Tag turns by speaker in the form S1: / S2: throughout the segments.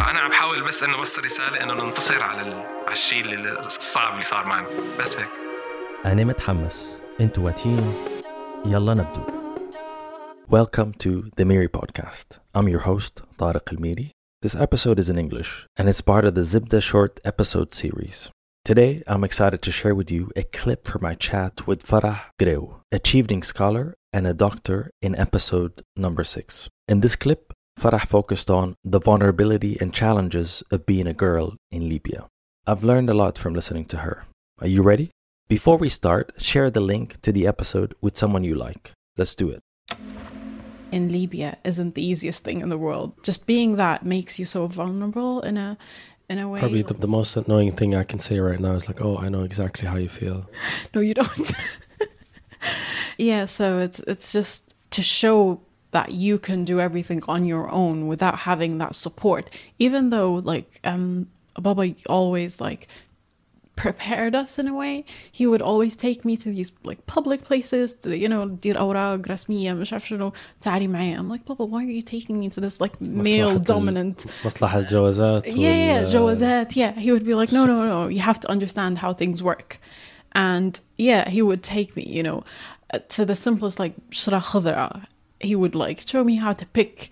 S1: الموضوع هذا
S2: أنا عم بحاول بس انه اوصل رساله انه ننتصر على ال... على الشيء الصعب اللي صار معنا بس هيك
S3: أنا متحمس أنتوا واتين يلا نبدو Welcome to the Miri Podcast. I'm your host, Tariq Al-Miri. This episode is in English, and it's part of the Zibda short episode series. Today, I'm excited to share with you a clip from my chat with Farah Greu, a Chevening scholar and a doctor in episode number 6. In this clip, Farah focused on the vulnerability and challenges of being a girl in Libya. I've learned a lot from listening to her. Are you ready? Before we start, share the link to the episode with someone you like. Let's do it.
S4: in Libya isn't the easiest thing in the world. Just being that makes you so vulnerable in a in a way.
S5: Probably the, the most annoying thing I can say right now is like, oh, I know exactly how you feel.
S4: no, you don't. yeah, so it's it's just to show that you can do everything on your own without having that support. Even though like um Baba always like prepared us in a way. He would always take me to these like public places to you know دير أوراق رسمية مش عارف شنو تعالي معي. I'm like Baba, why are you taking me to this like male
S5: مصلحة ال-
S4: dominant
S5: مصلحة الجوازات
S4: yeah, yeah,
S5: وال-
S4: جوازات. Yeah, he would be like, no, no, no, you have to understand how things work. And yeah, he would take me, you know, uh, to the simplest like شرا خضرا. He would like show me how to pick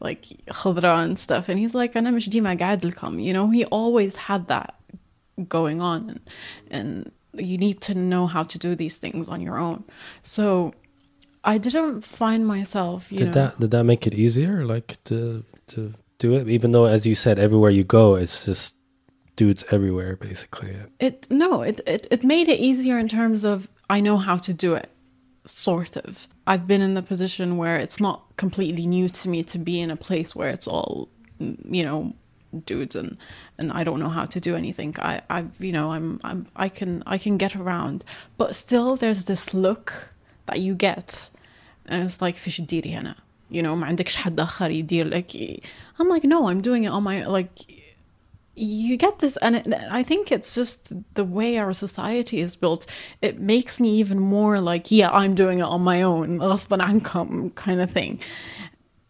S4: like خضرا and stuff. And he's like, أنا مش ديما قاعد لكم. You know, he always had that going on, and and you need to know how to do these things on your own. So. I didn't find myself, you
S5: Did
S4: know.
S5: that did that make it easier, like to to do it? Even though, as you said, everywhere you go, it's just dudes everywhere, basically.
S4: It no, it, it it made it easier in terms of I know how to do it, sort of. I've been in the position where it's not completely new to me to be in a place where it's all, mm, you know, dudes and and I don't know how to do anything. I I've you know I'm I'm I can I can get around, but still there's this look that you get, and it's like fish ديري هنا. You know, ما عندكش حد آخر يدير لك. I'm like, no, I'm doing it on my like you get this and i think it's just the way our society is built. It makes me even more like yeah i'm doing it on my own last but income kind of thing.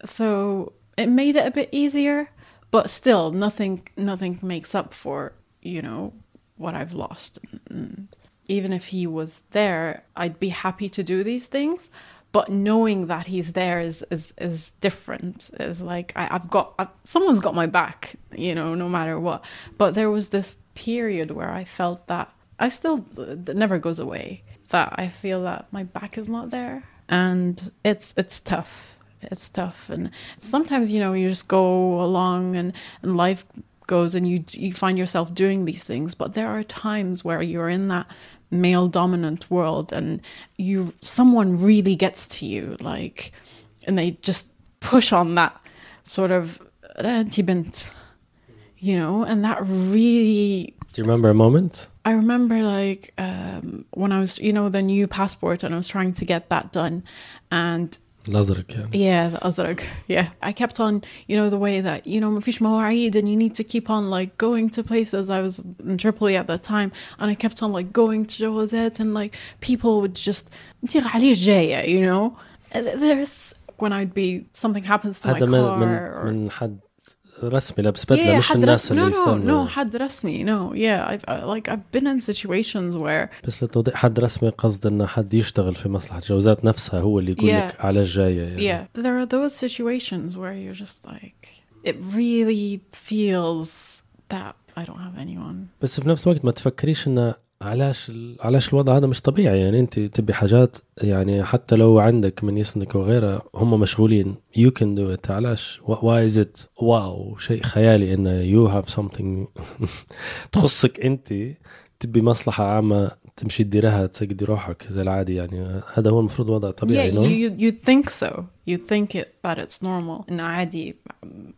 S4: So it made it a bit easier but still nothing nothing makes up for you know what i've lost. And even if he was there i'd be happy to do these things but knowing that he's there is is is different. Is like I, i've got i someone's got my back you know no matter what. But there was this period where i felt that i still that never goes away that i feel that my back is not there. And it's it's tough. It's tough. And sometimes you know you just go along and and life goes and you you find yourself doing these things. But there are times where you're in that male dominant world and you someone really gets to you like and they just push on that sort of rentibent you know and that really
S5: do you remember a moment?
S4: I remember like um, when i was you know the new passport and i was trying to get that done and
S5: الأزرق يعني.
S4: yeah, the Azraq. Yeah. I kept on, you know, the way that, you know, مفيش مواعيد and you need to keep on like going to places. I was in Tripoli at that time and I kept on like going to جوازات and like people would just "أنتِ عليش جاية," you know? And There's when I'd be something happens to my
S5: هذا من
S4: car
S5: من
S4: or
S5: من حد رسمي لابس بدلة
S4: yeah,
S5: مش الناس
S4: رسمي.
S5: اللي
S4: no, no,
S5: يستنوا
S4: no, حد رسمي. No, yeah, I've I, like I've been in situations where
S5: بس للتوضيح حد رسمي قصد إنه حد يشتغل في مصلحة الجوازات نفسها هو اللي يقول
S4: Yeah.
S5: لك على الجاية يعني.
S4: yeah, there are those situations where you're just like it really feels that I don't have anyone.
S5: بس في نفس الوقت ما تفكريش إنه علاش علاش الوضع هذا مش طبيعي؟ يعني انت تبي حاجات يعني حتى لو عندك من يسندك وغيرها هم مشغولين. You can do it. علاش؟ Why is it واو شيء خيالي انه you have something تخصك أنت. تبي مصلحة عامة تمشي تديرها تسقدي روحك زي العادي يعني. هذا هو المفروض وضع طبيعي
S4: yeah, you, you think so. you think it that it's normal إن عادي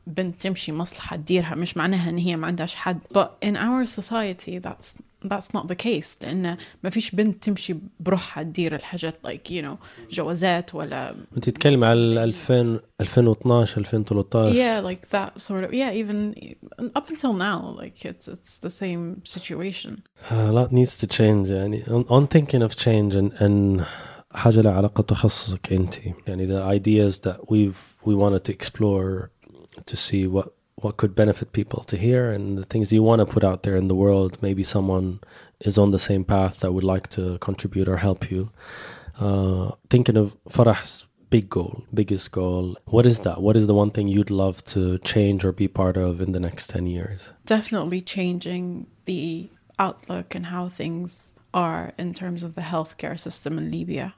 S4: بنت تمشي مصلحة تديرها مش معناها إن هي ما عندهاش حد but in our society that's that's not the case لأن ما فيش بنت تمشي بروحها تدير الحاجات like you know جوازات ولا
S5: انت تتكلم على 2000 2012 2013
S4: yeah like that sort of yeah even up until now like it's it's the same situation
S5: a lot needs to change يعني on, on thinking of change and, and حاجة لها علاقة بتخصصك انت يعني the ideas that we've we wanted to explore to see what what could benefit people to hear and the things you want to put out there in the world maybe someone is on the same path that would like to contribute or help you uh, thinking of Farah's big goal biggest goal what is that what is the one thing you'd love to change or be part of in the next 10 years
S4: definitely changing the outlook and how things are in terms of the healthcare system in Libya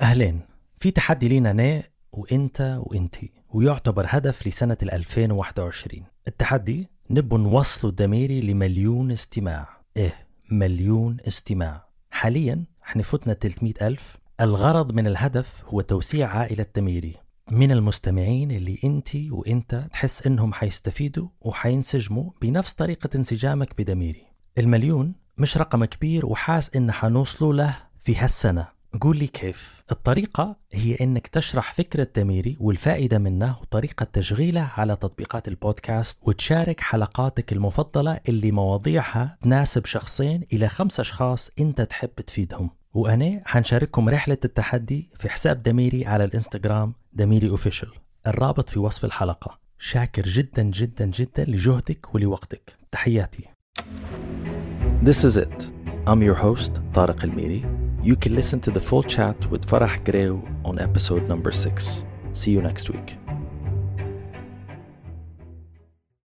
S6: أهلين في تحدي لينا أنا وإنت وإنتي ويعتبر هدف لسنة ال 2021 التحدي نبو نوصلوا الدميري لمليون استماع. إيه مليون استماع. حاليا إحنا فتنا 300 ألف. الغرض من الهدف هو توسيع عائلة دميري من المستمعين اللي إنتي وإنت تحس إنهم حيستفيدوا وحينسجموا بنفس طريقة انسجامك بدميري. المليون مش رقم كبير وحاس إن حنوصلوا له في هالسنة. قول لي كيف. الطريقة هي إنك تشرح فكرة دميري والفائدة منه وطريقة تشغيله على تطبيقات البودكاست وتشارك حلقاتك المفضلة اللي مواضيعها تناسب شخصين إلى خمس أشخاص أنت تحب تفيدهم. وأنا حنشارككم رحلة التحدي في حساب دميري على الإنستغرام دميري أوفيشل الرابط في وصف الحلقة. شاكر جدا جدا جدا لجهدك ولوقتك. تحياتي. This is it. I'm your host, Tariq Almiri. You can listen to the full chat with Farah Greu on episode number 6. See you next week.